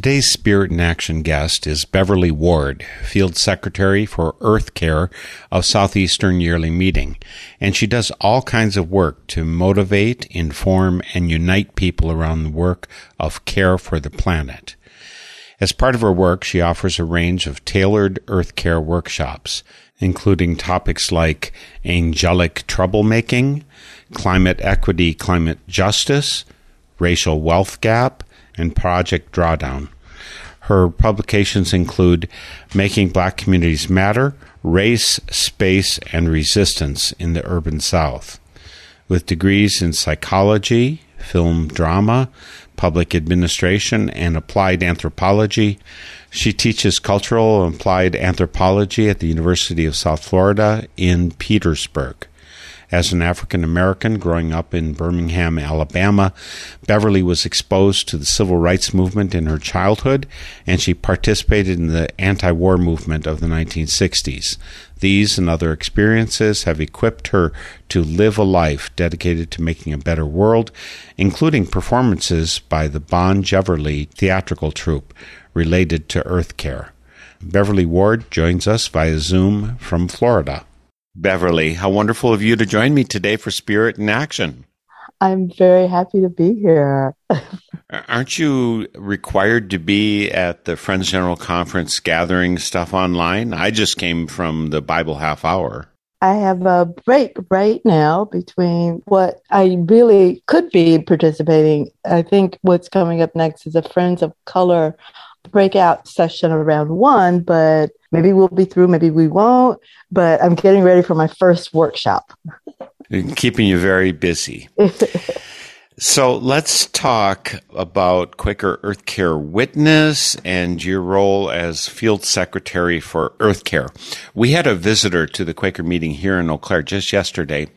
Today's Spirit in Action guest is Beverly Ward, Field Secretary for Earth Care of Southeastern Yearly Meeting, and she does all kinds of work to motivate, inform, and unite people around the work of care for the planet. As part of her work, she offers a range of tailored earth care workshops, including topics like angelic troublemaking, climate equity, climate justice, racial wealth gap, and Project Drawdown. Her publications include Making Black Communities Matter, Race, Space, and Resistance in the Urban South. With degrees in psychology, film drama, public administration, and applied anthropology, she teaches cultural and applied anthropology at the University of South Florida in Petersburg. As an African American growing up in Birmingham, Alabama, Beverly was exposed to the civil rights movement in her childhood, and she participated in the anti war movement of the 1960s. These and other experiences have equipped her to live a life dedicated to making a better world, including performances by the Bon Jeverly theatrical troupe related to Earth Care. Beverly Ward joins us via Zoom from Florida. Beverly, how wonderful of you to join me today for Spirit in Action. I'm very happy to be here. Aren't you required to be at the Friends General Conference gathering stuff online? I just came from the Bible half hour. I have a break right now between what I really could be participating. I think what's coming up next is a Friends of Color breakout session around one, but maybe we'll be through, maybe we won't. But I'm getting ready for my first workshop. Keeping you very busy. So let's talk about Quaker Earth Care Witness and your role as Field Secretary for Earth Care. We had a visitor to the Quaker meeting here in Eau Claire just yesterday,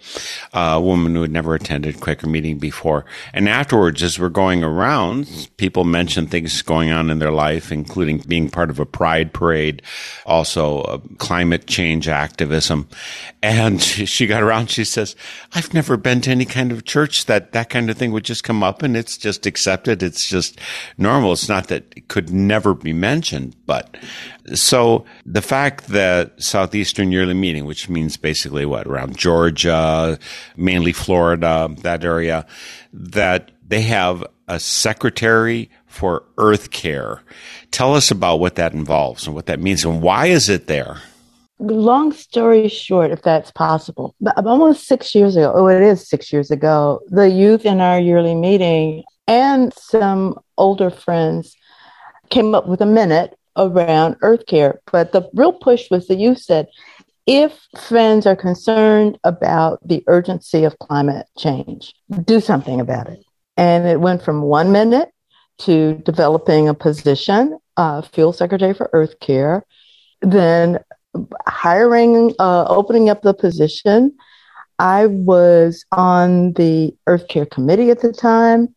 a woman who had never attended Quaker meeting before. And afterwards, as we're going around, people mentioned things going on in their life, including being part of a pride parade, also uh, climate change activism. And she got around, she says, I've never been to any kind of church that that kind of thing would just come up and it's just accepted. It's just normal. It's not that it could never be mentioned, but so the fact that Southeastern Yearly Meeting, which means basically what around Georgia, mainly Florida, that area, that they have a secretary for earth care. Tell us about what that involves and what that means and why is it there? Long story short, if that's possible, but almost six years ago, oh, it is six years ago, the youth in our yearly meeting and some older friends came up with a minute around earth care. But the real push was the youth said, if friends are concerned about the urgency of climate change, do something about it. And it went from one minute to developing a position, uh, field secretary for earth care, then hiring, uh, opening up the position. I was on the Earth Care Committee at the time,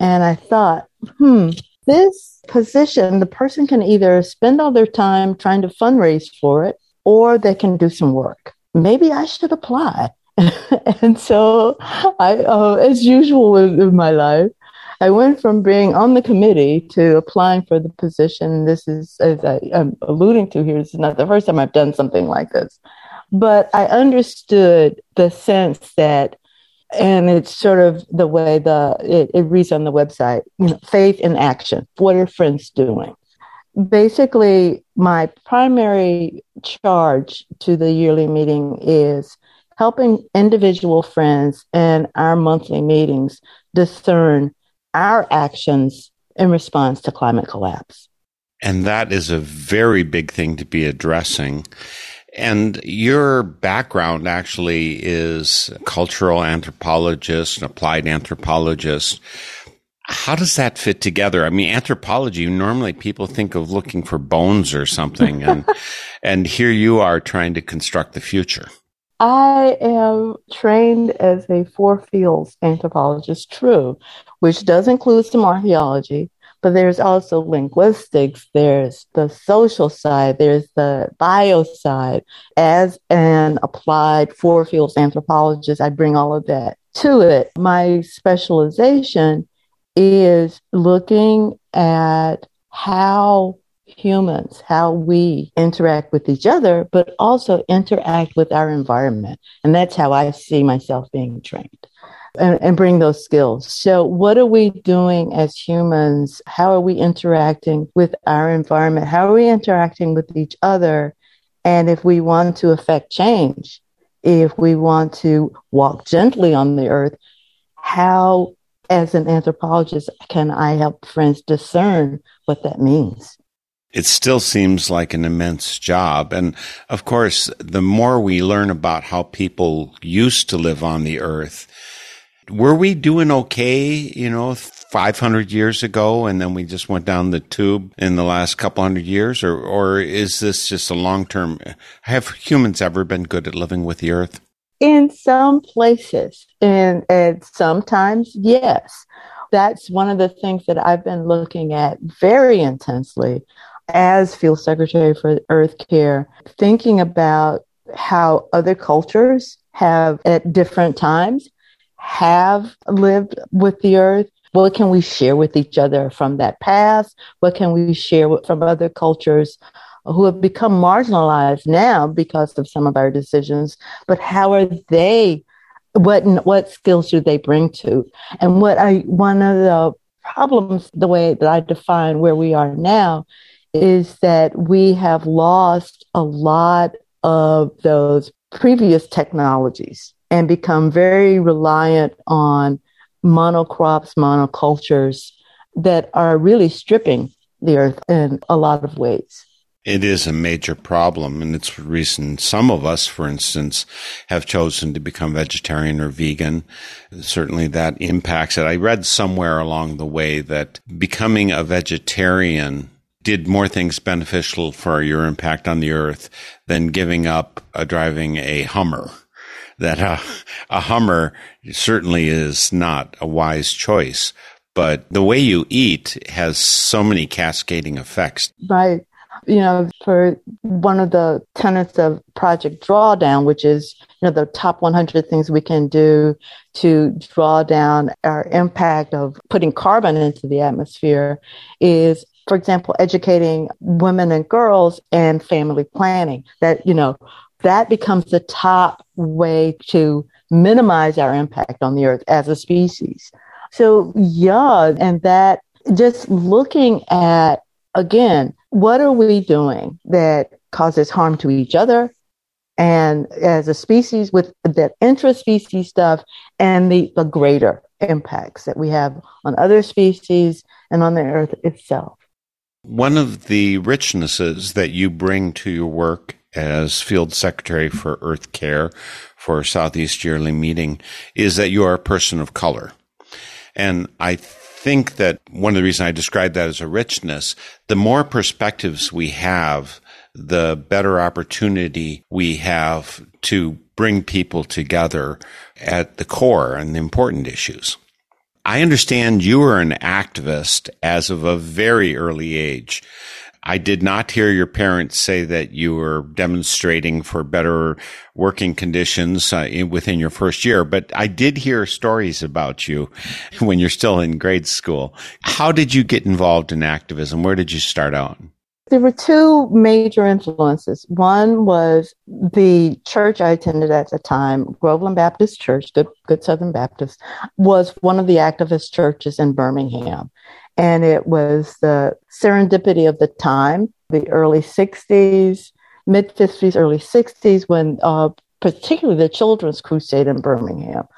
and I thought, hmm, this position, the person can either spend all their time trying to fundraise for it, or they can do some work. Maybe I should apply. and so I, uh, as usual in my life, I went from being on the committee to applying for the position. This is, as I, am alluding to here, this is not the first time I've done something like this. But I understood the sense that, and it's sort of the way the it, it reads on the website, you know, faith in action. What are friends doing? Basically, my primary charge to the yearly meeting is helping individual friends and our monthly meetings discern our actions in response to climate collapse. And that is a very big thing to be addressing. And your background actually is cultural anthropologist and applied anthropologist. How does that fit together? I mean, anthropology, normally people think of looking for bones or something. And, and here you are trying to construct the future. I am trained as a four fields anthropologist, true, which does include some archaeology, but there's also linguistics, there's the social side, there's the bio side. As an applied four fields anthropologist, I bring all of that to it. My specialization is looking at how humans, how we interact with each other, but also interact with our environment. And that's how I see myself being trained and, and bring those skills. So, what are we doing as humans? How are we interacting with our environment? How are we interacting with each other? And if we want to affect change, if we want to walk gently on the earth, how, as an anthropologist, can I help friends discern what that means? It still seems like an immense job. And of course, the more we learn about how people used to live on the earth, were we doing okay, you know, 500 years ago and then we just went down the tube in the last couple hundred years or or is this just a long-term have humans ever been good at living with the earth? In some places and, and sometimes yes. That's one of the things that I've been looking at very intensely as field secretary for Earth Care, thinking about how other cultures have at different times have lived with the earth. What can we share with each other from that past? What can we share from other cultures who have become marginalized now because of some of our decisions? But how are they? What what skills do they bring to? And what I one of the problems, the way that I define where we are now, is that we have lost a lot of those previous technologies and become very reliant on monocrops, monocultures that are really stripping the earth in a lot of ways. It is a major problem, and it's the reason some of us, for instance, have chosen to become vegetarian or vegan. Certainly that impacts it. I read somewhere along the way that becoming a vegetarian did more things beneficial for your impact on the earth than giving up uh, driving a Hummer. That uh, a Hummer certainly is not a wise choice, but the way you eat has so many cascading effects. Right. You know, for one of the tenets of Project Drawdown, which is, you know, the top 100 things we can do to draw down our impact of putting carbon into the atmosphere, is for example, educating women and girls and family planning that, you know, that becomes the top way to minimize our impact on the earth as a species. So, yeah, and that just looking at, again, what are we doing that causes harm to each other and as a species with that intra-species stuff and the, the greater impacts that we have on other species and on the earth itself. One of the richnesses that you bring to your work as Field Secretary for Earth Care for Southeast Yearly Meeting is that you are a person of color. And I think that one of the reasons I describe that as a richness, the more perspectives we have, the better opportunity we have to bring people together at the core and the important issues. I understand you were an activist as of a very early age. I did not hear your parents say that you were demonstrating for better working conditions uh, in, within your first year, but I did hear stories about you when you're still in grade school. How did you get involved in activism? Where did you start out? There were two major influences. One was the church I attended at the time, Groveland Baptist Church, Good, Good Southern Baptist, was one of the activist churches in Birmingham. And it was the serendipity of the time, the early 60s, mid 50s, early 60s, when uh, particularly the Children's Crusade in Birmingham.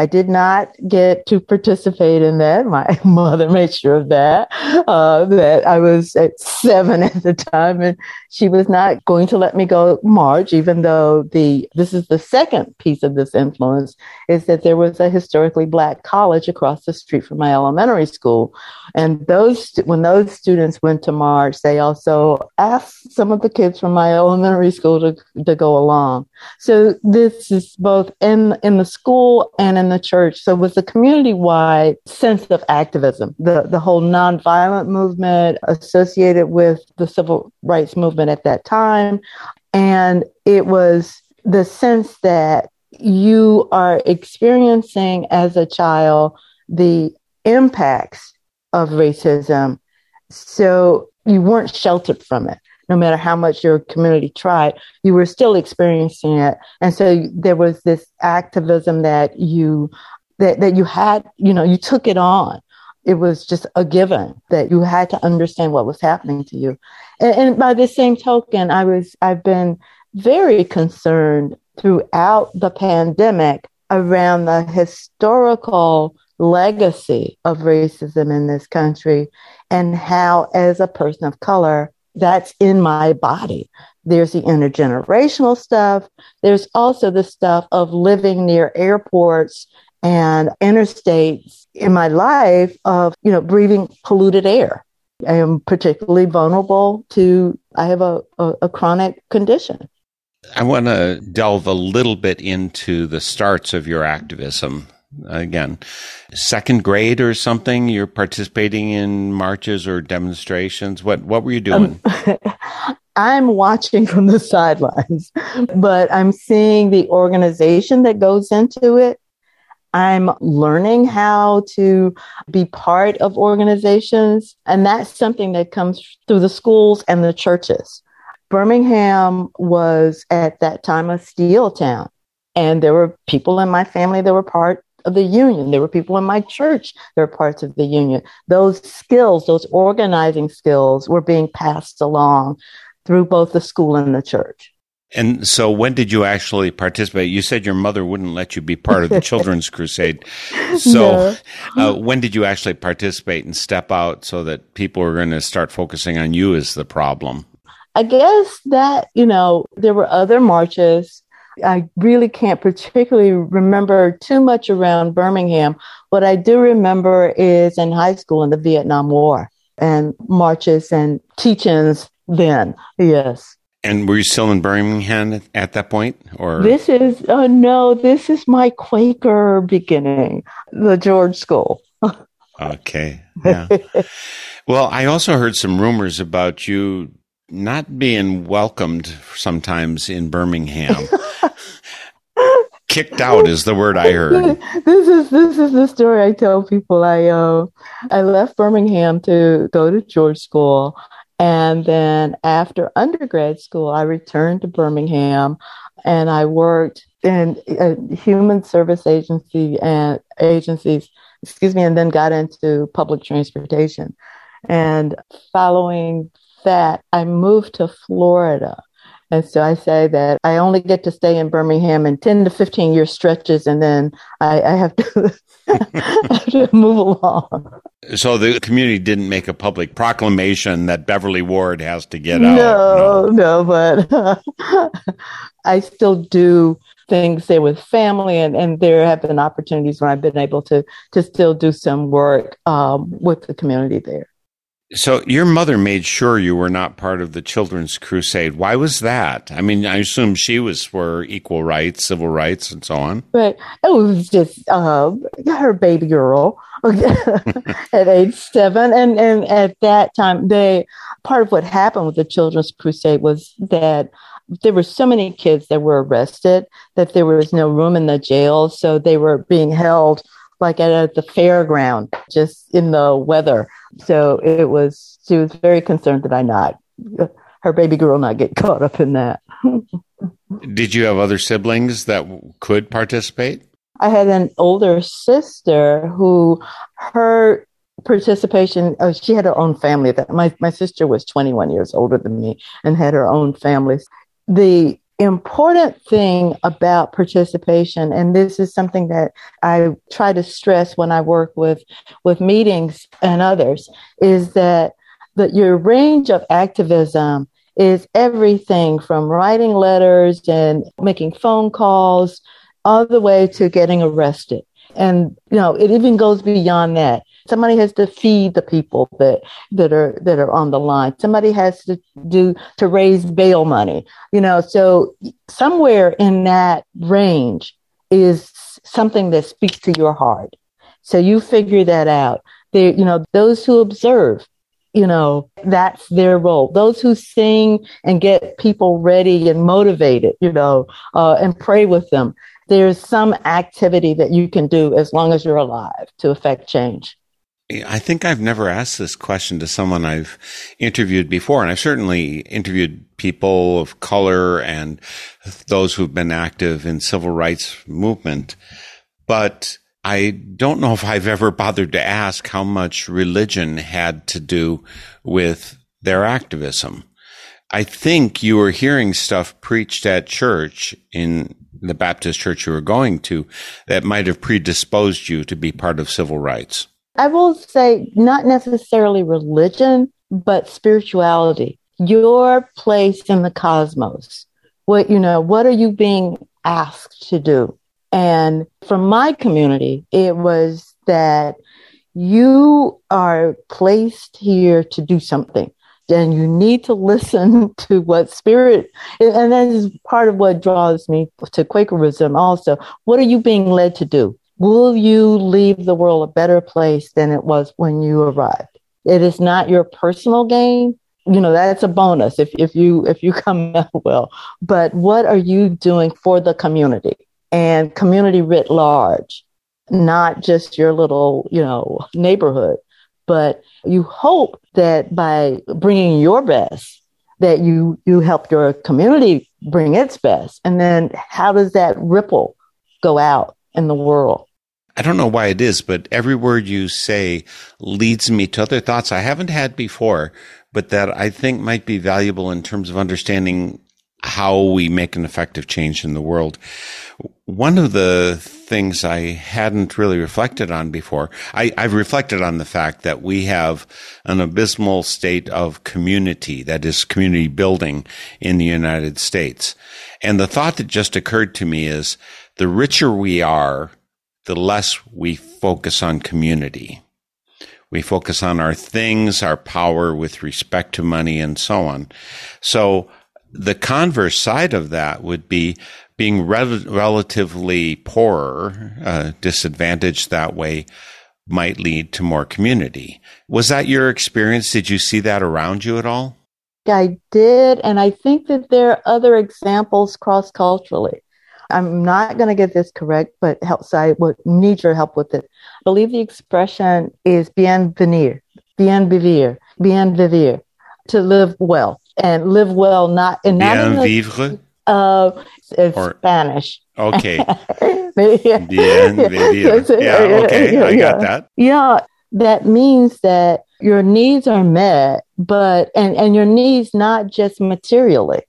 I did not get to participate in that. My mother made sure of that, uh, that I was at seven at the time and she was not going to let me go march, even though the, this is the second piece of this influence is that there was a historically black college across the street from my elementary school. And those, when those students went to march, they also asked some of the kids from my elementary school to, to go along. So this is both in, in the school and in the church. So it was a community wide sense of activism, the, the whole nonviolent movement associated with the civil rights movement at that time. And it was the sense that you are experiencing as a child the impacts of racism. So you weren't sheltered from it no matter how much your community tried, you were still experiencing it. And so there was this activism that you that, that you had, you know, you took it on. It was just a given that you had to understand what was happening to you. And, and by the same token, I was I've been very concerned throughout the pandemic around the historical legacy of racism in this country and how, as a person of color, that's in my body. There's the intergenerational stuff. There's also the stuff of living near airports and interstates in my life of, you know, breathing polluted air. I am particularly vulnerable to, I have a, a, a chronic condition. I want to delve a little bit into the starts of your activism again second grade or something you're participating in marches or demonstrations? What what were you doing? Um, i'm watching from the sidelines but i'm seeing the organization that goes into it. I'm learning how to be part of organizations and that's something that comes through the schools and the churches. Birmingham was at that time a steel town and there were people in my family that were part of the union. There were people in my church that were parts of the union. Those skills, those organizing skills were being passed along through both the school and the church. And so, when did you actually participate? You said your mother wouldn't let you be part of the Children's Crusade. So, no. uh, when did you actually participate and step out so that people were going to start focusing on you as the problem? I guess that, you know, there were other marches I really can't particularly remember too much around Birmingham. What I do remember is in high school in the Vietnam War and marches and teach-ins then. Yes. And were you still in Birmingham at that point, or this is? Oh no, this is my Quaker beginning, the George School. okay, yeah. well, I also heard some rumors about you not being welcomed sometimes in Birmingham. Kicked out is the word I heard. This is this is the story I tell people. I uh, I left Birmingham to go to George School, and then after undergrad school, I returned to Birmingham, and I worked in a human service agency and agencies. Excuse me, and then got into public transportation. And following that, I moved to Florida. And so I say that I only get to stay in Birmingham in 10 to 15 year stretches, and then I, I have, to, I have to move along. So the community didn't make a public proclamation that Beverly Ward has to get out. No, no, but uh, I still do things there with family, and, and there have been opportunities when I've been able to to still do some work um, with the community there. So your mother made sure you were not part of the Children's Crusade. Why was that? I mean, I assume she was for equal rights, civil rights, and so on. But it was just uh, her baby girl at age seven, and and at that time, they part of what happened with the Children's Crusade was that there were so many kids that were arrested that there was no room in the jail, so they were being held like at, at the fairground, just in the weather. So it was, she was very concerned that I not, her baby girl not get caught up in that. Did you have other siblings that could participate? I had an older sister who her participation oh, she had her own family that my, my sister was 21 years older than me and had her own family the important thing about participation and this is something that i try to stress when i work with with meetings and others is that that your range of activism is everything from writing letters and making phone calls all the way to getting arrested. And you know it even goes beyond that somebody has to feed the people that that are that are on the line. Somebody has to do to raise bail money you know? So somewhere in that range is something that speaks to your heart. So you figure that out. There you know those who observe you know that's their role. Those who sing and get people ready and motivated you know uh, and pray with them. There's some activity that you can do as long as you're alive to affect change I think I've never asked this question to someone I've interviewed before, and I've certainly interviewed people of color and those who've been active in civil rights movement. But I don't know if I've ever bothered to ask how much religion had to do with their activism. I think you were hearing stuff preached at church in the Baptist church you were going to that might have predisposed you to be part of civil rights. I will say not necessarily religion, but spirituality. Your place in the cosmos. What, you know, what are you being asked to do? And from my community, it was that you are placed here to do something and you need to listen to what spirit and that is part of what draws me to quakerism also what are you being led to do will you leave the world a better place than it was when you arrived? It is not your personal gain. You know, that's a bonus if, if you if you come out well. But what are you doing for the community and community writ large, not just your little, you know, neighborhood, but you hope that by bringing your best, that you you help your community bring its best, and then how does that ripple go out in the world? I don't know why it is, but every word you say leads me to other thoughts I haven't had before, but that I think might be valuable in terms of understanding how we make an effective change in the world. One of the things I hadn't really reflected on before, I, have reflected on the fact that we have an abysmal state of community, that is community building in the United States. And the thought that just occurred to me is the richer we are, the less we focus on community. We focus on our things, our power with respect to money and so on. So the converse side of that would be being rel- relatively poorer, uh, disadvantaged that way might lead to more community. Was that your experience? Did you see that around you at all? I did. And I think that there are other examples cross culturally. I'm not going to get this correct, but help, so I would need your help with it. I believe the expression is bien venir, bien vivir, bien vivir, to live well and live well, not in bien not in vivre. Uh, it's or, Spanish. Okay. bien vivir. Yeah. Okay. I got that. Yeah. That means that your needs are met, but and and your needs not just materially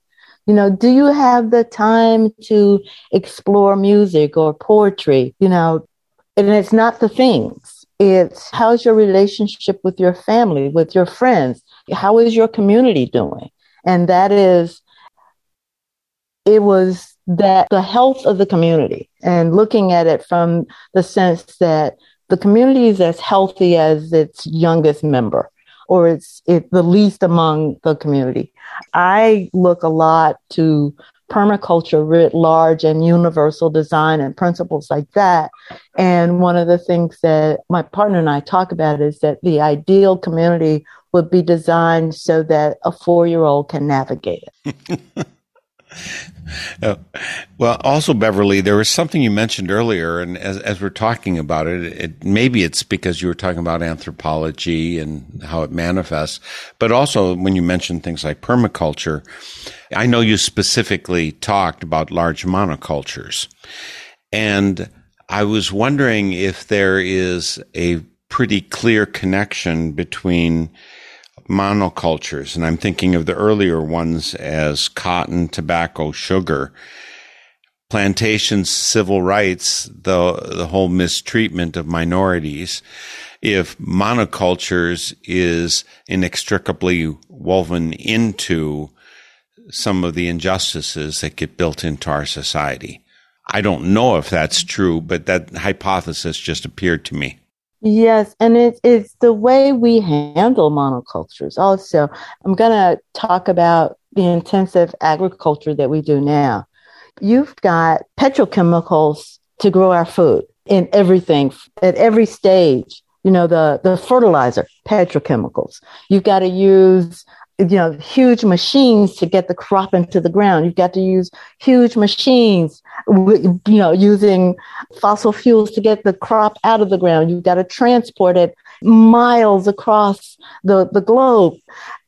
you know, do you have the time to explore music or poetry? You know, and it's not the things. It's how's your relationship with your family, with your friends? How is your community doing? And that is, it was that the health of the community and looking at it from the sense that the community is as healthy as its youngest member or it's it, the least among the community. I look a lot to permaculture writ large and universal design and principles like that. And one of the things that my partner and I talk about is that the ideal community would be designed so that a four year old can navigate it. Well, also Beverly, there was something you mentioned earlier, and as, as we're talking about it, it, maybe it's because you were talking about anthropology and how it manifests, but also when you mentioned things like permaculture, I know you specifically talked about large monocultures, and I was wondering if there is a pretty clear connection between monocultures, and I'm thinking of the earlier ones as cotton, tobacco, sugar, plantations, civil rights, the, the whole mistreatment of minorities, if monocultures is inextricably woven into some of the injustices that get built into our society. I don't know if that's true, but that hypothesis just appeared to me. Yes, and it's it's the way we handle monocultures. Also, I'm going to talk about the intensive agriculture that we do now. You've got petrochemicals to grow our food in everything at every stage. You know, the the fertilizer, petrochemicals. You've got to use you know huge machines to get the crop into the ground. You've got to use huge machines you know using fossil fuels to get the crop out of the ground. You've got to transport it miles across the, the globe.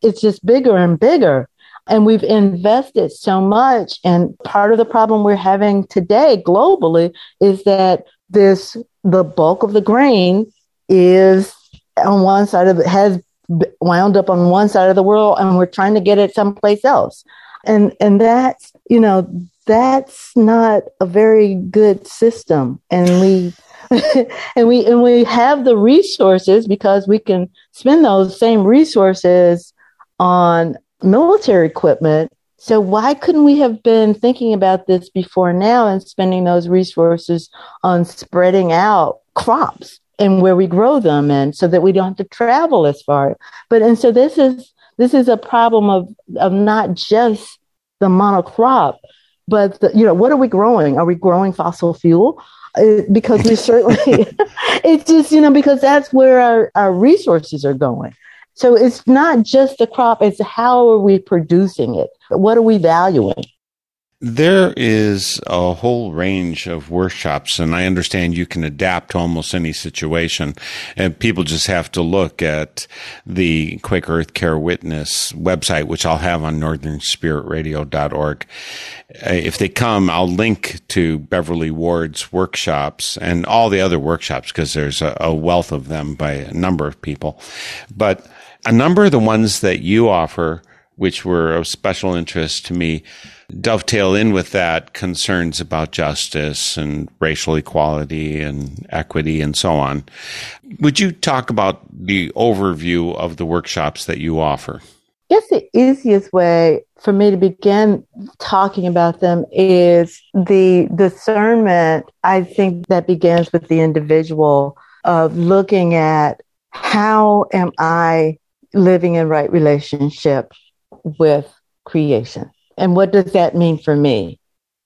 It's just bigger and bigger. And we've invested so much. And part of the problem we're having today globally is that this the bulk of the grain is on one side of it has wound up on one side of the world and we're trying to get it someplace else. And, and that's, you know, that's not a very good system. And we, and we, and we have the resources because we can spend those same resources on military equipment. So why couldn't we have been thinking about this before now and spending those resources on spreading out crops? And where we grow them and so that we don't have to travel as far. But and so this is this is a problem of of not just the monocrop, but the, you know what are we growing? Are we growing fossil fuel? Uh, because we certainly it's just you know because that's where our, our resources are going. So it's not just the crop; it's how are we producing it? What are we valuing? There is a whole range of workshops, and I understand you can adapt to almost any situation. And people just have to look at the Quaker Earth Care Witness website, which I'll have on northernspiritradio.org. Uh, if they come, I'll link to Beverly Ward's workshops and all the other workshops because there's a, a wealth of them by a number of people. But a number of the ones that you offer, which were of special interest to me, dovetail in with that concerns about justice and racial equality and equity and so on. Would you talk about the overview of the workshops that you offer? I guess the easiest way for me to begin talking about them is the discernment, I think, that begins with the individual of looking at how am I living in right relationship with creation? And what does that mean for me?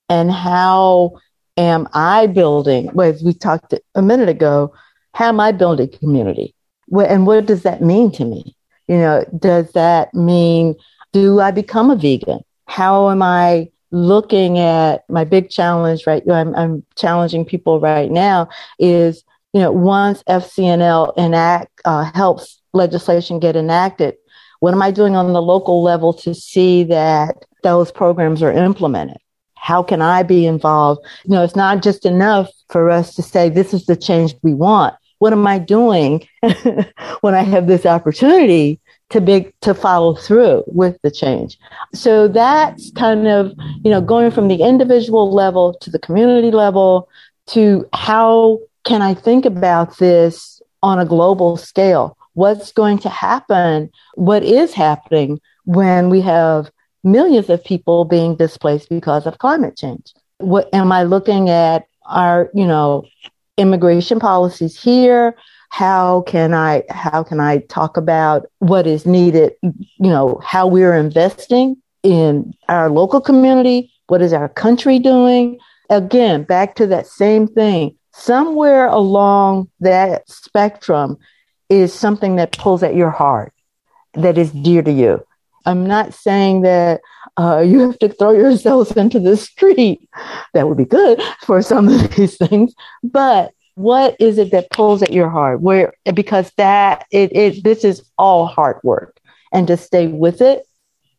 And how am I building, well, as we talked a minute ago, how am I building community? And what does that mean to me? You know, does that mean, do I become a vegan? How am I looking at my big challenge, right? I'm, I'm challenging people right now is, you know, once FCNL enact, uh, helps legislation get enacted, what am I doing on the local level to see that those programs are implemented? How can I be involved? You know, it's not just enough for us to say, this is the change we want. What am I doing when I have this opportunity to be, to follow through with the change? So that's kind of, you know, going from the individual level to the community level to how can I think about this on a global scale? What's going to happen? What is happening when we have millions of people being displaced because of climate change. What am I looking at our, you know, immigration policies here? How can I how can I talk about what is needed, you know, how we're investing in our local community? What is our country doing? Again, back to that same thing. Somewhere along that spectrum is something that pulls at your heart, that is dear to you. I'm not saying that uh, you have to throw yourselves into the street. That would be good for some of these things. But what is it that pulls at your heart? Where because that it, it this is all hard work, and to stay with it,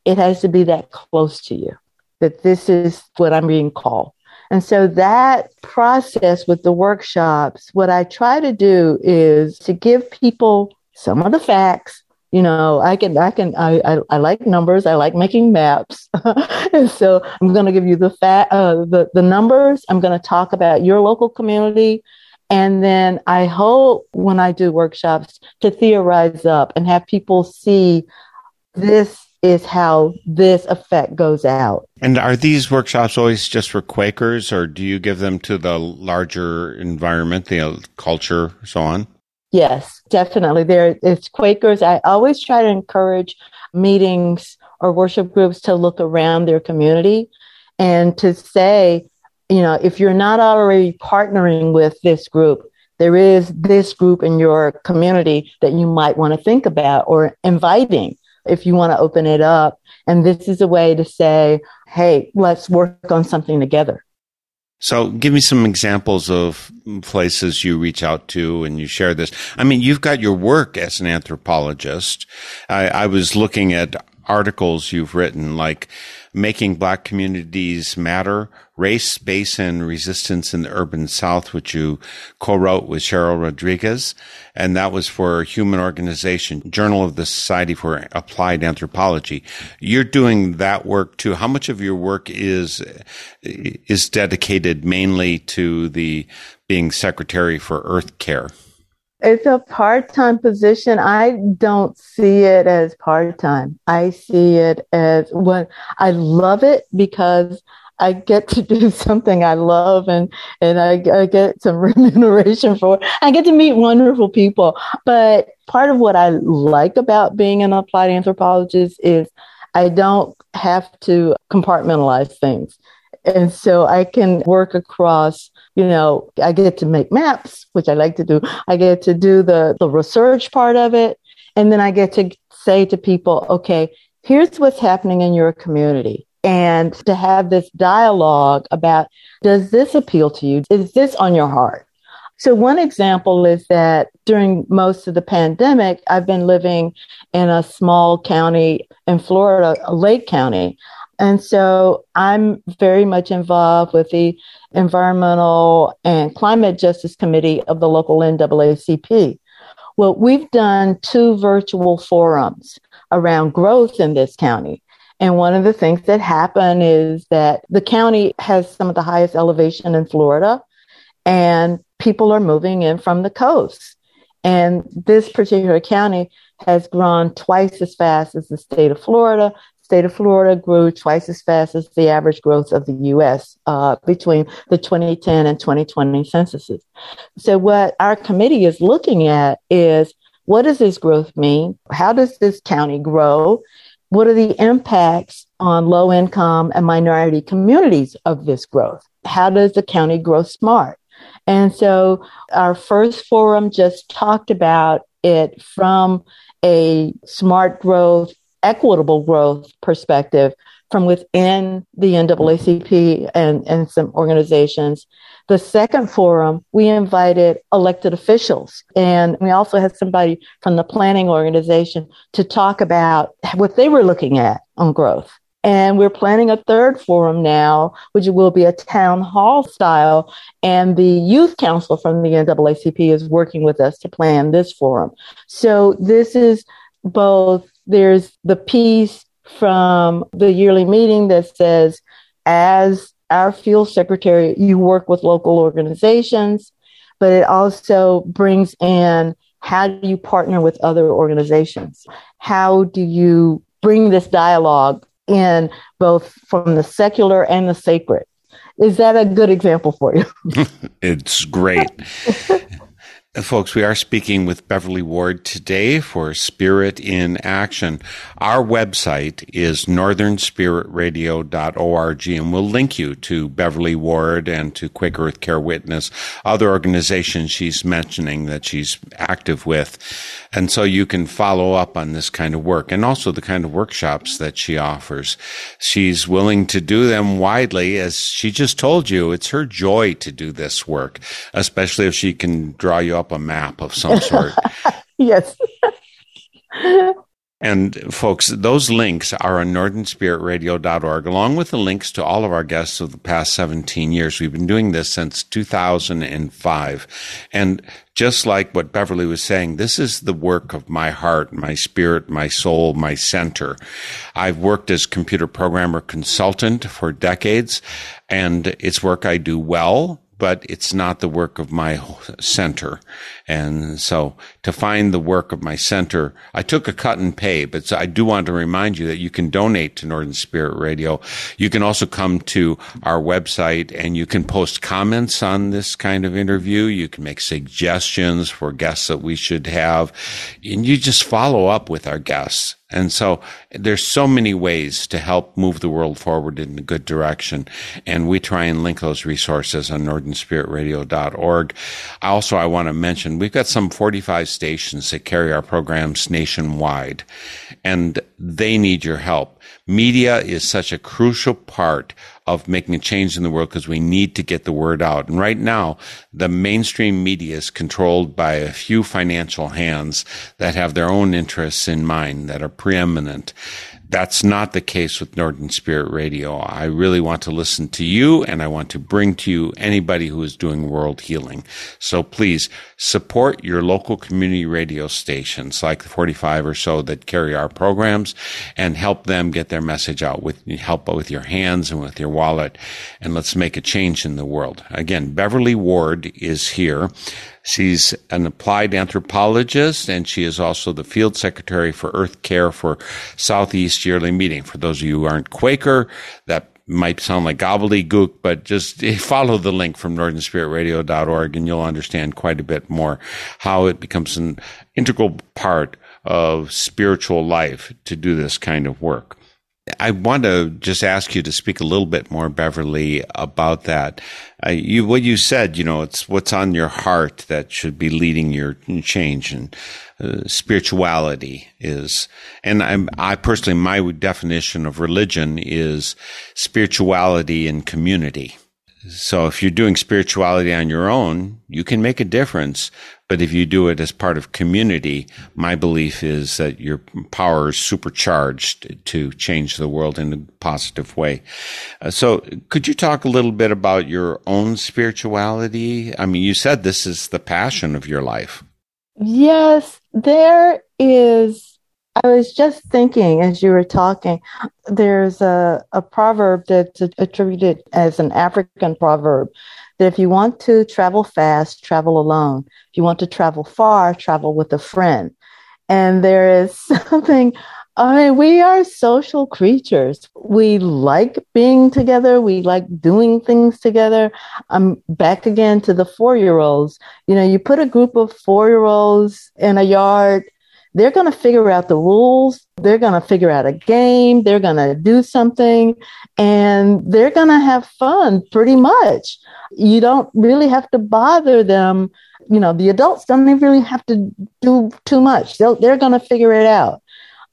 it has to be that close to you. That this is what I'm being called. And so that process with the workshops, what I try to do is to give people some of the facts you know, I can, I can, I, I, I like numbers. I like making maps. and so I'm going to give you the fat, uh, the, the numbers. I'm going to talk about your local community. And then I hope when I do workshops to theorize up and have people see this is how this effect goes out. And are these workshops always just for Quakers or do you give them to the larger environment, the culture, so on? Yes, definitely. There it's Quakers. I always try to encourage meetings or worship groups to look around their community and to say, you know, if you're not already partnering with this group, there is this group in your community that you might want to think about or inviting if you want to open it up. And this is a way to say, hey, let's work on something together. So, give me some examples of places you reach out to and you share this. I mean, you've got your work as an anthropologist. I, I was looking at articles you've written, like Making Black Communities Matter, Race, Space, and Resistance in the Urban South, which you co-wrote with Cheryl Rodriguez. And that was for Human Organization, Journal of the Society for Applied Anthropology. You're doing that work too. How much of your work is, is dedicated mainly to the being Secretary for Earth Care? It's a part time position. I don't see it as part time. I see it as what I love it because I get to do something I love and, and I, I get some remuneration for it. I get to meet wonderful people. But part of what I like about being an applied anthropologist is I don't have to compartmentalize things. And so I can work across you know, I get to make maps, which I like to do. I get to do the, the research part of it. And then I get to say to people, okay, here's what's happening in your community. And to have this dialogue about, does this appeal to you? Is this on your heart? So one example is that during most of the pandemic, I've been living in a small county in Florida, Lake County. And so I'm very much involved with the Environmental and Climate Justice Committee of the local NAACP. Well, we've done two virtual forums around growth in this county. And one of the things that happened is that the county has some of the highest elevation in Florida, and people are moving in from the coast. And this particular county has grown twice as fast as the state of Florida, state of Florida grew twice as fast as the average growth of the U.S. Uh, between the 2010 and 2020 censuses. So what our committee is looking at is what does this growth mean? How does this county grow? What are the impacts on low income and minority communities of this growth? How does the county grow smart? And so our first forum just talked about it from a smart growth equitable growth perspective from within the NAACP and, and some organizations. The second forum, we invited elected officials and we also had somebody from the planning organization to talk about what they were looking at on growth. And we're planning a third forum now, which will be a town hall style. And the youth council from the NAACP is working with us to plan this forum. So this is both there's the piece from the yearly meeting that says, as our field secretary, you work with local organizations, but it also brings in how do you partner with other organizations? How do you bring this dialogue in both from the secular and the sacred? Is that a good example for you? it's great. Folks, we are speaking with Beverly Ward today for Spirit in Action. Our website is northernspiritradio.org, and we'll link you to Beverly Ward and to Quaker Earth Care Witness, other organizations she's mentioning that she's active with. And so you can follow up on this kind of work and also the kind of workshops that she offers. She's willing to do them widely. As she just told you, it's her joy to do this work, especially if she can draw you up a map of some sort. yes. And folks, those links are on northernspiritradio.org, along with the links to all of our guests of the past 17 years. We've been doing this since 2005. And just like what Beverly was saying, this is the work of my heart, my spirit, my soul, my center. I've worked as computer programmer consultant for decades, and it's work I do well but it's not the work of my center. And so to find the work of my center, I took a cut and pay, but I do want to remind you that you can donate to Northern Spirit Radio. You can also come to our website and you can post comments on this kind of interview. You can make suggestions for guests that we should have and you just follow up with our guests. And so there's so many ways to help move the world forward in a good direction. And we try and link those resources on northernspiritradio.org. Also, I want to mention we've got some 45 stations that carry our programs nationwide and they need your help. Media is such a crucial part of making a change in the world because we need to get the word out. And right now, the mainstream media is controlled by a few financial hands that have their own interests in mind that are preeminent. That's not the case with Northern Spirit Radio. I really want to listen to you and I want to bring to you anybody who is doing world healing. So please support your local community radio stations like the 45 or so that carry our programs and help them get their message out with help with your hands and with your wallet. And let's make a change in the world. Again, Beverly Ward is here. She's an applied anthropologist and she is also the field secretary for Earth Care for Southeast Yearly Meeting. For those of you who aren't Quaker, that might sound like gobbledygook, but just follow the link from northernspiritradio.org and you'll understand quite a bit more how it becomes an integral part of spiritual life to do this kind of work. I want to just ask you to speak a little bit more, Beverly, about that. Uh, you, what you said, you know, it's what's on your heart that should be leading your change, and uh, spirituality is. And I'm, I personally, my definition of religion is spirituality and community. So if you're doing spirituality on your own, you can make a difference. But if you do it as part of community, my belief is that your power is supercharged to change the world in a positive way. Uh, so could you talk a little bit about your own spirituality? I mean, you said this is the passion of your life. Yes, there is I was just thinking as you were talking, there's a, a proverb that's attributed as an African proverb that if you want to travel fast, travel alone. If you want to travel far, travel with a friend. And there is something, I mean, we are social creatures. We like being together. We like doing things together. I'm back again to the four year olds. You know, you put a group of four year olds in a yard they're going to figure out the rules. They're going to figure out a game. They're going to do something and they're going to have fun pretty much. You don't really have to bother them. You know, the adults don't even really have to do too much. They'll, they're going to figure it out.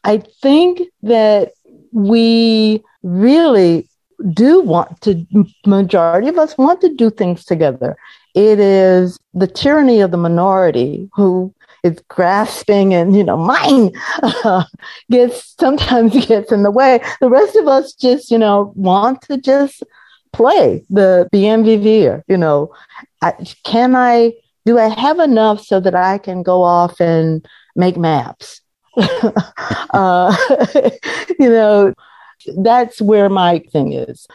I think that we really do want to, majority of us want to do things together. It is the tyranny of the minority who is grasping and you know mine uh, gets sometimes gets in the way. The rest of us just you know want to just play the BMVV you know. I, can i do i have enough so that i can go off and make maps? Uh, you know that's where my thing is.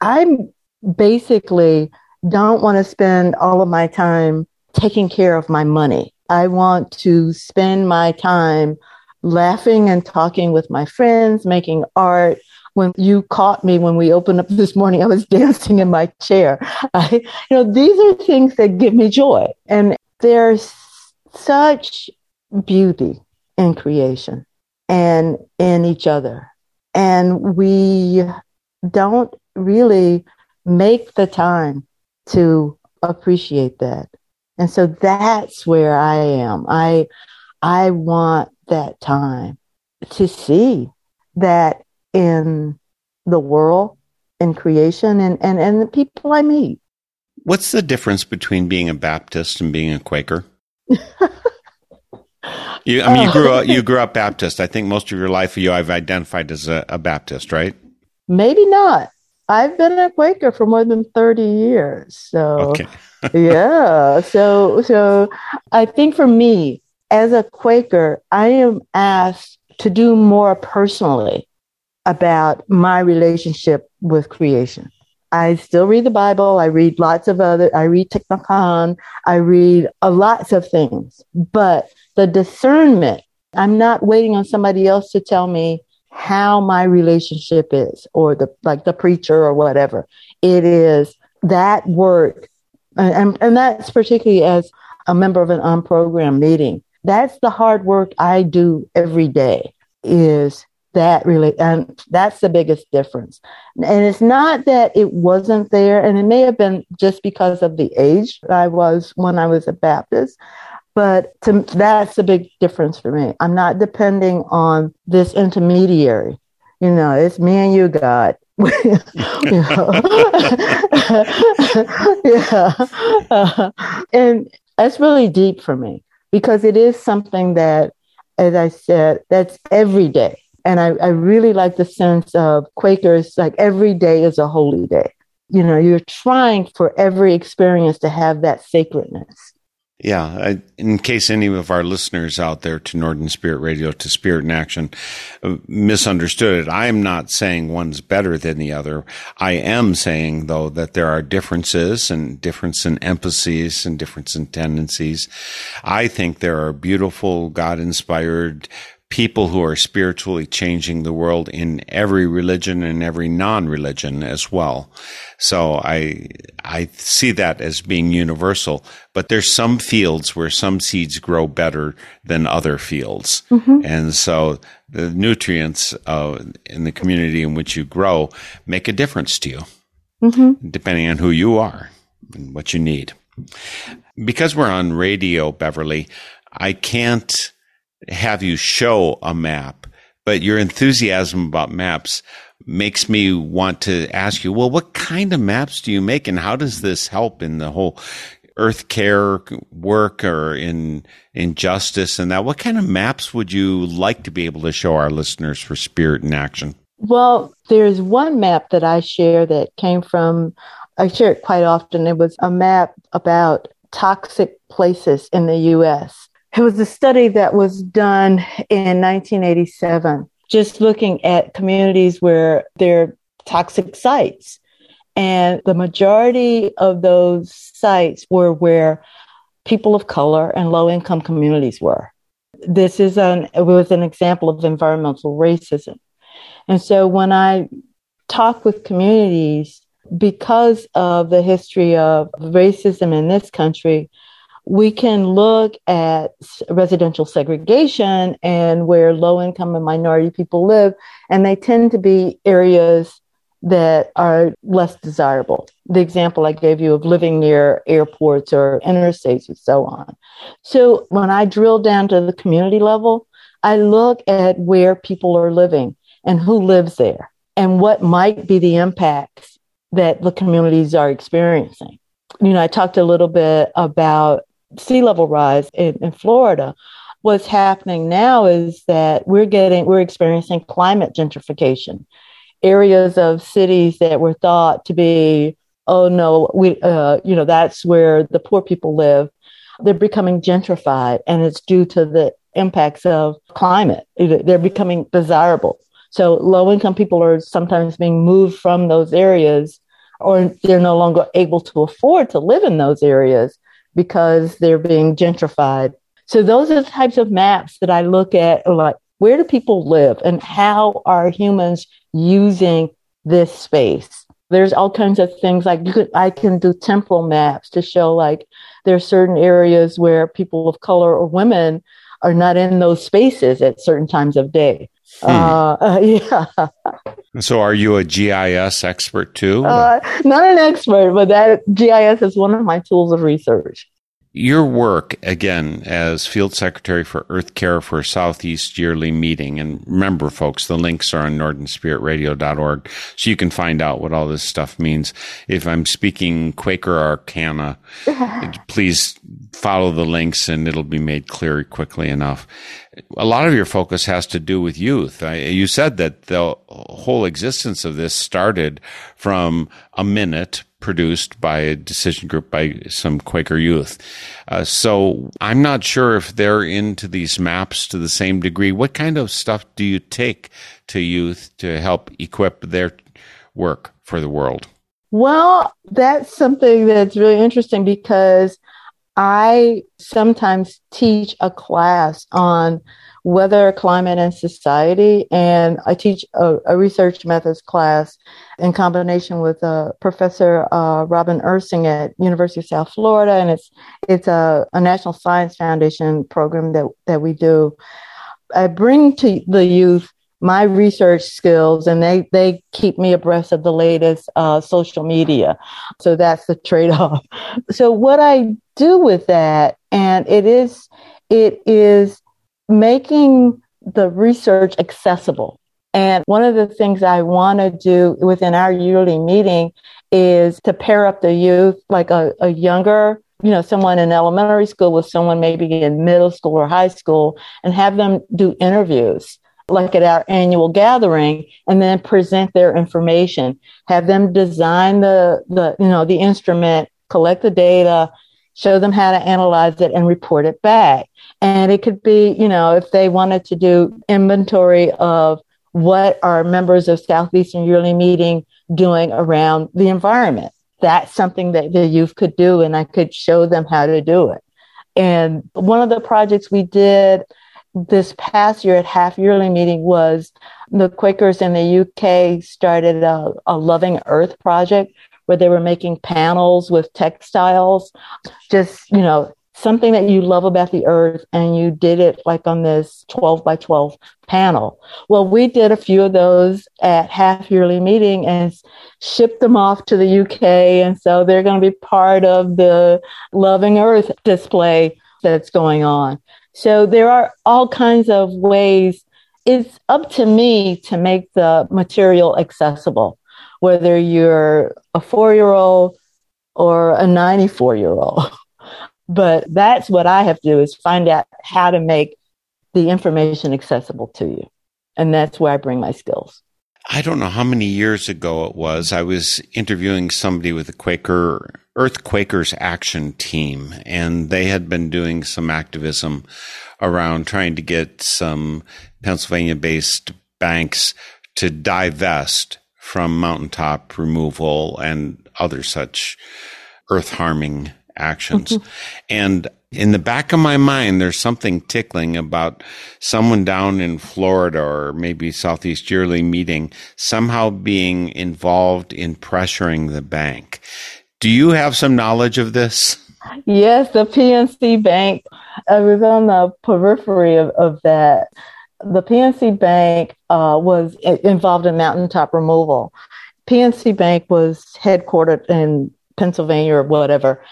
I'm basically don't want to spend all of my time taking care of my money I want to spend my time laughing and talking with my friends, making art. When you caught me when we opened up this morning, I was dancing in my chair. I, you know, these are things that give me joy. And there's such beauty in creation and in each other. And we don't really make the time to appreciate that. And so that's where I am. I I want that time to see that in the world, in creation and, and, and the people I meet. What's the difference between being a Baptist and being a Quaker? You, I mean, you grew up, oh. you grew up Baptist. I think most of your life you I've identified as a, a Baptist, right? Maybe not. I've been a Quaker for more than 30 years. So, Okay. Yeah. So, so I think for me, as a Quaker, I am asked to do more personally about my relationship with creation. I still read the Bible. I read lots of other, I read Hanh. I read uh, lots of things, but the discernment, I'm not waiting on somebody else to tell me how my relationship is or the, like the preacher or whatever. It is that work. And, and that's particularly as a member of an unprogrammed meeting. That's the hard work I do every day is that really and that's the biggest difference. And it's not that it wasn't there and it may have been just because of the age i was when i was a baptist but to, that's the big difference for me. I'm not depending on this intermediary. You know it's me and you god yeah uh, and that's really deep for me because it is something that as i said that's every day and I, I really like the sense of Quakers, like every day is a holy day. You know, you're trying for every experience to have that sacredness. Yeah. I, in case any of our listeners out there to Northern Spirit Radio, to Spirit in Action, uh, misunderstood it, I am not saying one's better than the other. I am saying, though, that there are differences and difference in emphases and difference in tendencies. I think there are beautiful, God inspired, people who are spiritually changing the world in every religion and every non-religion as well. So I I see that as being universal, but there's some fields where some seeds grow better than other fields. Mm-hmm. And so the nutrients uh, in the community in which you grow make a difference to you, mm-hmm. depending on who you are and what you need. Because we're on radio, Beverly, I can't have you show a map, but your enthusiasm about maps makes me want to ask you, well, what kind of maps do you make and how does this help in the whole earth care work or in in justice and that? What kind of maps would you like to be able to show our listeners for Spirit and Action? Well, there's one map that I share that came from I share it quite often. It was a map about toxic places in the US it was a study that was done in 1987, just looking at communities where there are toxic sites. And the majority of those sites were where people of color and low income communities were. This is an, it was an example of environmental racism. And so when I talk with communities, because of the history of racism in this country, we can look at residential segregation and where low income and minority people live, and they tend to be areas that are less desirable. The example I gave you of living near airports or interstates and so on. So when I drill down to the community level, I look at where people are living and who lives there and what might be the impacts that the communities are experiencing. You know, I talked a little bit about sea level rise in, in Florida, what's happening now is that we're getting we're experiencing climate gentrification. Areas of cities that were thought to be oh no we uh, you know that's where the poor people live they're becoming gentrified and it's due to the impacts of climate. They're becoming desirable. So low income people are sometimes being moved from those areas or they're no longer able to afford to live in those areas because they're being gentrified. So those are the types of maps that I look at like where do people live and how are humans using this space? There's all kinds of things like could, I can do temporal maps to show like there are certain areas where people of color or women are not in those spaces at certain times of day. Hmm. Uh, uh, yeah. So, are you a GIS expert too? Uh, not an expert, but that GIS is one of my tools of research. Your work, again, as Field Secretary for Earth Care for Southeast Yearly Meeting, and remember, folks, the links are on northernspiritradio.org, so you can find out what all this stuff means. If I'm speaking Quaker Arcana, please follow the links and it'll be made clear quickly enough. A lot of your focus has to do with youth. You said that the whole existence of this started from a minute produced by a decision group by some Quaker youth. Uh, so I'm not sure if they're into these maps to the same degree. What kind of stuff do you take to youth to help equip their work for the world? Well, that's something that's really interesting because I sometimes teach a class on weather, climate, and society. And I teach a, a research methods class in combination with uh, Professor uh, Robin Ersing at University of South Florida. And it's, it's a, a National Science Foundation program that, that we do. I bring to the youth my research skills and they, they keep me abreast of the latest uh, social media. So that's the trade off. So what I do with that, and it is, it is making the research accessible. And one of the things I want to do within our yearly meeting is to pair up the youth, like a, a younger, you know, someone in elementary school with someone maybe in middle school or high school and have them do interviews like at our annual gathering and then present their information have them design the the you know the instrument collect the data show them how to analyze it and report it back and it could be, you know, if they wanted to do inventory of what are members of Southeastern Yearly Meeting doing around the environment. That's something that the youth could do, and I could show them how to do it. And one of the projects we did this past year at half yearly meeting was the Quakers in the UK started a, a Loving Earth project where they were making panels with textiles, just, you know, something that you love about the earth and you did it like on this 12 by 12 panel. Well, we did a few of those at half yearly meeting and shipped them off to the UK. And so they're going to be part of the Loving Earth display that's going on. So there are all kinds of ways. It's up to me to make the material accessible, whether you're a four year old or a 94 year old. But that's what I have to do is find out how to make the information accessible to you. And that's where I bring my skills. I don't know how many years ago it was. I was interviewing somebody with the Quaker Earth Quakers Action Team, and they had been doing some activism around trying to get some Pennsylvania based banks to divest from mountaintop removal and other such earth harming actions. Mm-hmm. And in the back of my mind, there's something tickling about someone down in Florida or maybe Southeast Yearly meeting somehow being involved in pressuring the bank. Do you have some knowledge of this? Yes, the PNC Bank. I was on the periphery of, of that. The PNC Bank uh, was involved in mountaintop removal. PNC Bank was headquartered in Pennsylvania or whatever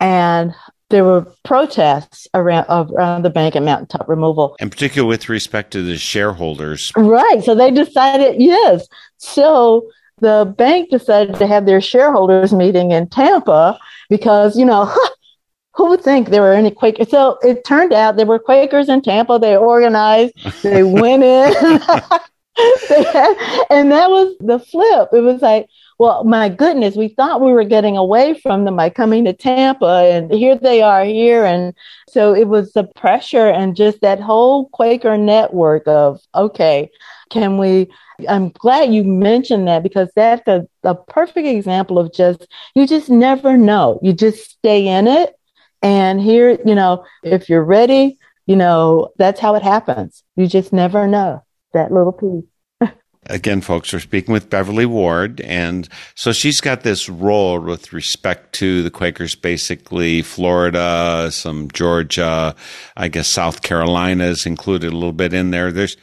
and there were protests around around the bank and mountaintop removal. In particular, with respect to the shareholders. Right. So they decided, yes. So the bank decided to have their shareholders meeting in Tampa because, you know, who would think there were any Quakers? So it turned out there were Quakers in Tampa. They organized, they went in. and that was the flip. It was like, well, my goodness, we thought we were getting away from them by coming to Tampa, and here they are here. And so it was the pressure and just that whole Quaker network of, okay, can we? I'm glad you mentioned that because that's a, a perfect example of just, you just never know. You just stay in it. And here, you know, if you're ready, you know, that's how it happens. You just never know that little piece again, folks, we're speaking with Beverly Ward. And so she's got this role with respect to the Quakers, basically Florida, some Georgia, I guess South Carolina is included a little bit in there. There's,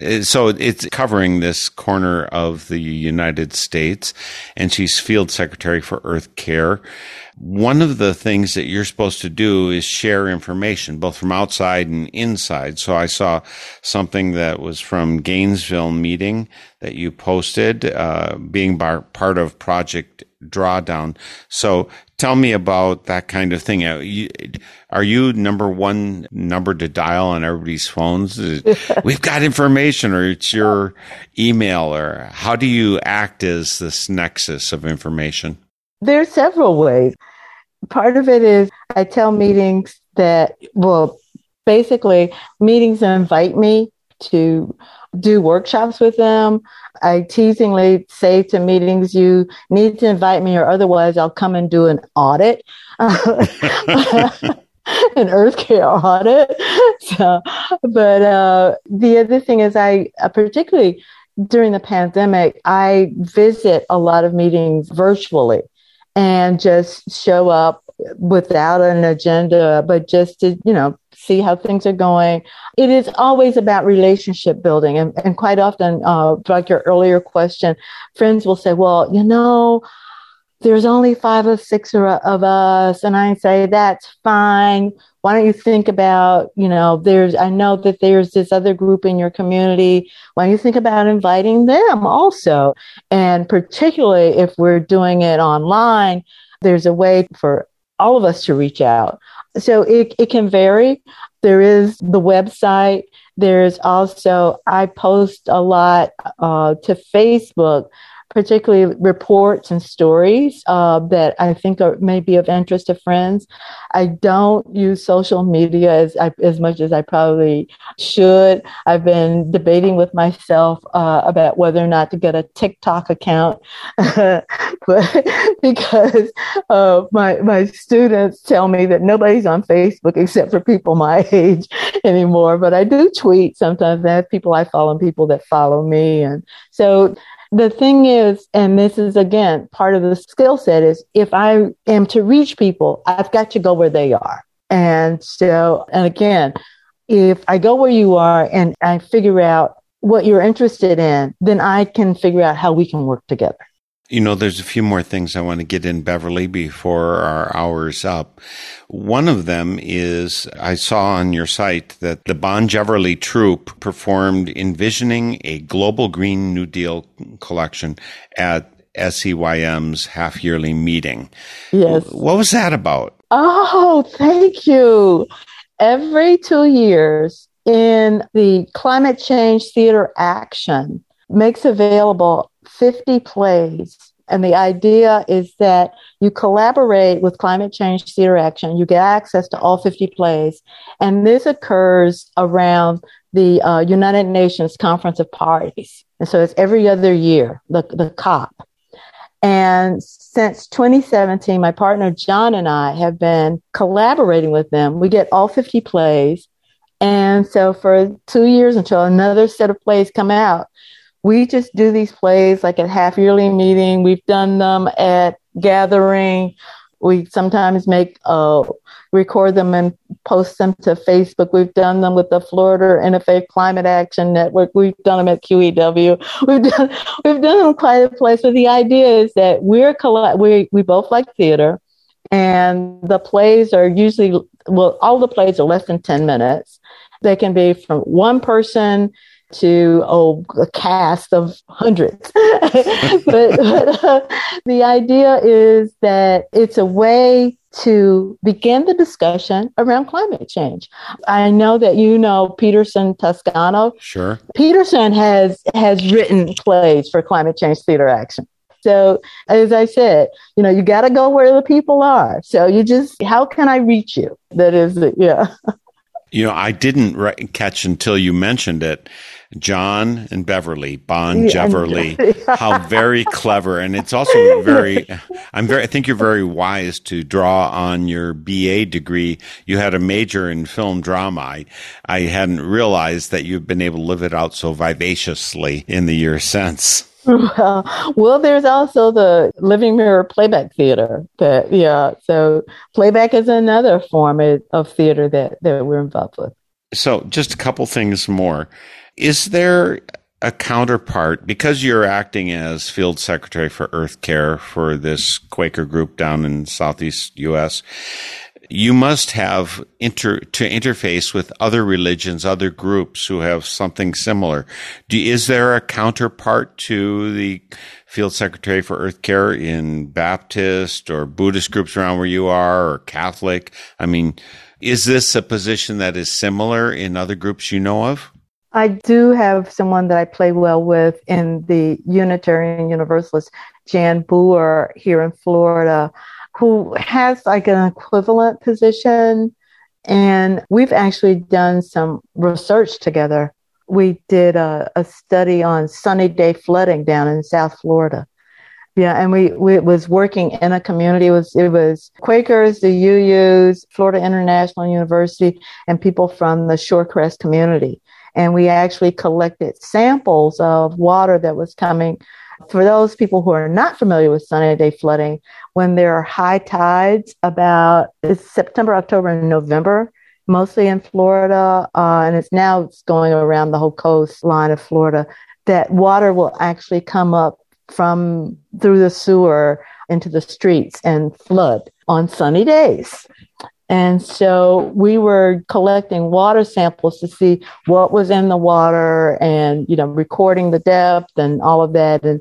eh, so it's covering this corner of the United States, and she's field secretary for Earth Care. One of the things that you're supposed to do is share information, both from outside and inside. So I saw something that was from Gainesville meeting that you posted, uh, being bar- part of Project drawdown. So tell me about that kind of thing. Are you number one number to dial on everybody's phones? We've got information, or it's your email, or how do you act as this nexus of information? There are several ways. Part of it is I tell meetings that, well, basically, meetings invite me to do workshops with them. I teasingly say to meetings, you need to invite me or otherwise I'll come and do an audit. an earth care audit. So, but uh, the other thing is, I uh, particularly during the pandemic, I visit a lot of meetings virtually and just show up without an agenda, but just to, you know, see how things are going. It is always about relationship building. And, and quite often, uh, like your earlier question, friends will say, well, you know, there's only five or six of us. And I say, that's fine. Why don't you think about, you know, there's, I know that there's this other group in your community. Why don't you think about inviting them also? And particularly if we're doing it online, there's a way for all of us to reach out. So it, it can vary. There is the website. There's also, I post a lot uh, to Facebook particularly reports and stories uh, that I think are maybe of interest to friends. I don't use social media as as much as I probably should. I've been debating with myself uh, about whether or not to get a TikTok account, but because uh, my my students tell me that nobody's on Facebook except for people my age anymore. But I do tweet sometimes. I have people I follow and people that follow me, and so the thing is, and this is again part of the skill set is if I am to reach people, I've got to go where they are. And so, and again, if I go where you are and I figure out what you're interested in, then I can figure out how we can work together. You know, there's a few more things I want to get in, Beverly, before our hour's up. One of them is I saw on your site that the Bon Bonjeverly Troupe performed Envisioning a Global Green New Deal collection at SEYM's half yearly meeting. Yes. What was that about? Oh, thank you. Every two years in the Climate Change Theater Action makes available 50 plays. And the idea is that you collaborate with Climate Change Theater Action. You get access to all 50 plays. And this occurs around the uh, United Nations Conference of Parties. And so it's every other year, the, the COP. And since 2017, my partner John and I have been collaborating with them. We get all 50 plays. And so for two years until another set of plays come out, we just do these plays like at half yearly meeting. We've done them at gathering. We sometimes make uh, record them and post them to Facebook. We've done them with the Florida Interfaith Climate Action Network. We've done them at QEW. We've done we've done them quite a place. But the idea is that we're coll- we we both like theater, and the plays are usually well, all the plays are less than ten minutes. They can be from one person to oh, a cast of hundreds. but, but uh, the idea is that it's a way to begin the discussion around climate change. I know that you know Peterson Toscano. Sure. Peterson has has written plays for climate change theater action. So as I said, you know, you got to go where the people are. So you just, how can I reach you? That is, yeah. You know, I didn't re- catch until you mentioned it John and Beverly, Bon Jeverly. How very clever. And it's also very, I'm very, I think you're very wise to draw on your BA degree. You had a major in film drama. I, I hadn't realized that you've been able to live it out so vivaciously in the years since. Well, well, there's also the Living Mirror Playback Theater. That yeah, so playback is another form of theater that that we're involved with. So, just a couple things more. Is there a counterpart because you're acting as field secretary for Earth Care for this Quaker group down in southeast U.S. You must have inter to interface with other religions, other groups who have something similar. Do, is there a counterpart to the field secretary for Earth Care in Baptist or Buddhist groups around where you are or Catholic? I mean, is this a position that is similar in other groups you know of? I do have someone that I play well with in the Unitarian Universalist, Jan Boer here in Florida, who has like an equivalent position. And we've actually done some research together. We did a, a study on sunny day flooding down in South Florida. Yeah, and we, we was working in a community. It was it was Quakers, the UUs, Florida International University, and people from the Shorecrest community and we actually collected samples of water that was coming. For those people who are not familiar with sunny day flooding, when there are high tides, about September, October, and November, mostly in Florida, uh, and it's now it's going around the whole coastline of Florida. That water will actually come up from through the sewer into the streets and flood on sunny days. And so we were collecting water samples to see what was in the water and, you know, recording the depth and all of that and,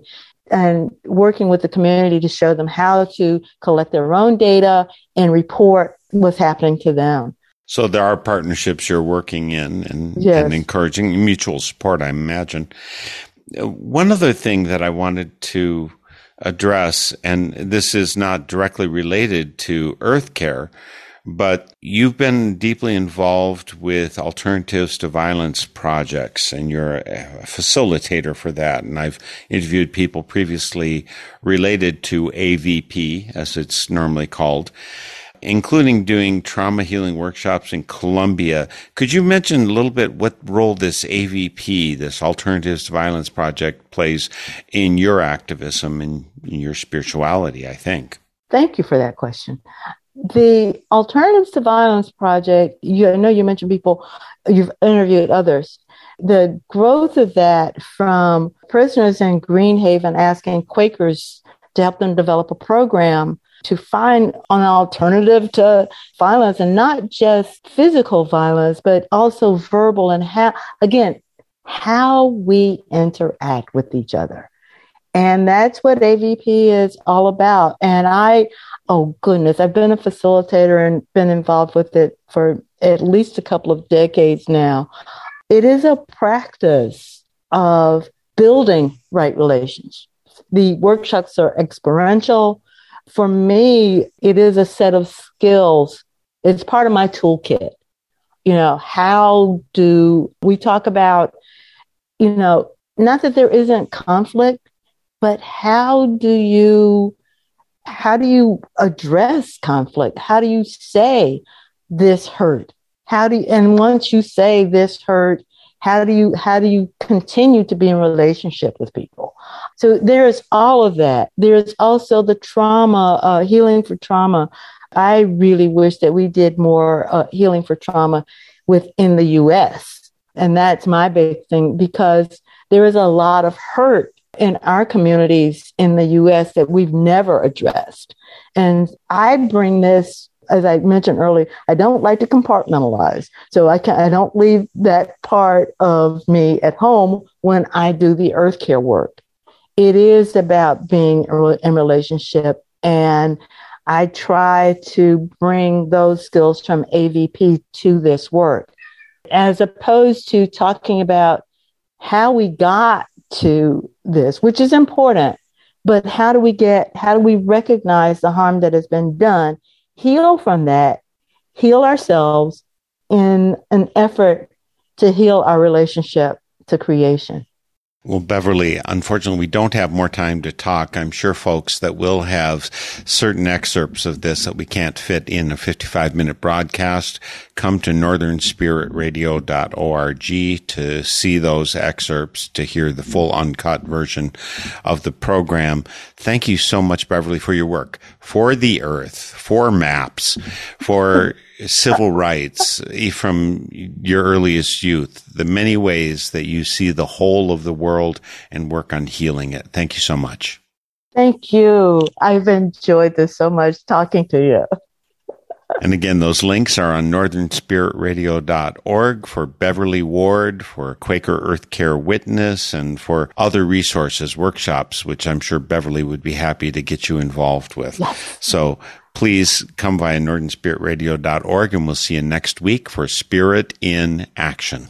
and working with the community to show them how to collect their own data and report what's happening to them. So there are partnerships you're working in and, yes. and encouraging mutual support, I imagine. One other thing that I wanted to address, and this is not directly related to Earth Care, but you've been deeply involved with alternatives to violence projects and you're a facilitator for that. And I've interviewed people previously related to AVP, as it's normally called, including doing trauma healing workshops in Colombia. Could you mention a little bit what role this AVP, this Alternatives to Violence project, plays in your activism and your spirituality, I think? Thank you for that question the Alternatives to Violence Project, you, I know you mentioned people, you've interviewed others. The growth of that from prisoners in Greenhaven asking Quakers to help them develop a program to find an alternative to violence and not just physical violence, but also verbal and how, again, how we interact with each other. And that's what AVP is all about. And I, oh goodness, I've been a facilitator and been involved with it for at least a couple of decades now. It is a practice of building right relations. The workshops are experiential. For me, it is a set of skills. It's part of my toolkit. You know, how do we talk about, you know, not that there isn't conflict, but how do you how do you address conflict? How do you say this hurt? How do you, and once you say this hurt, how do you how do you continue to be in relationship with people? So there's all of that. There's also the trauma, uh, healing for trauma. I really wish that we did more uh, healing for trauma within the U.S. And that's my big thing because there is a lot of hurt in our communities in the US that we've never addressed. And I bring this as I mentioned earlier, I don't like to compartmentalize. So I can I don't leave that part of me at home when I do the earth care work. It is about being in relationship and I try to bring those skills from AVP to this work as opposed to talking about how we got to this, which is important. But how do we get, how do we recognize the harm that has been done, heal from that, heal ourselves in an effort to heal our relationship to creation? Well, Beverly, unfortunately, we don't have more time to talk. I'm sure folks that will have certain excerpts of this that we can't fit in a 55 minute broadcast. Come to northernspiritradio.org to see those excerpts, to hear the full uncut version of the program. Thank you so much, Beverly, for your work for the earth, for maps, for civil rights from your earliest youth, the many ways that you see the whole of the world and work on healing it. Thank you so much. Thank you. I've enjoyed this so much talking to you. And again, those links are on northernspiritradio.org for Beverly Ward, for Quaker Earth Care Witness, and for other resources, workshops, which I'm sure Beverly would be happy to get you involved with. Yes. So please come via northernspiritradio.org and we'll see you next week for Spirit in Action.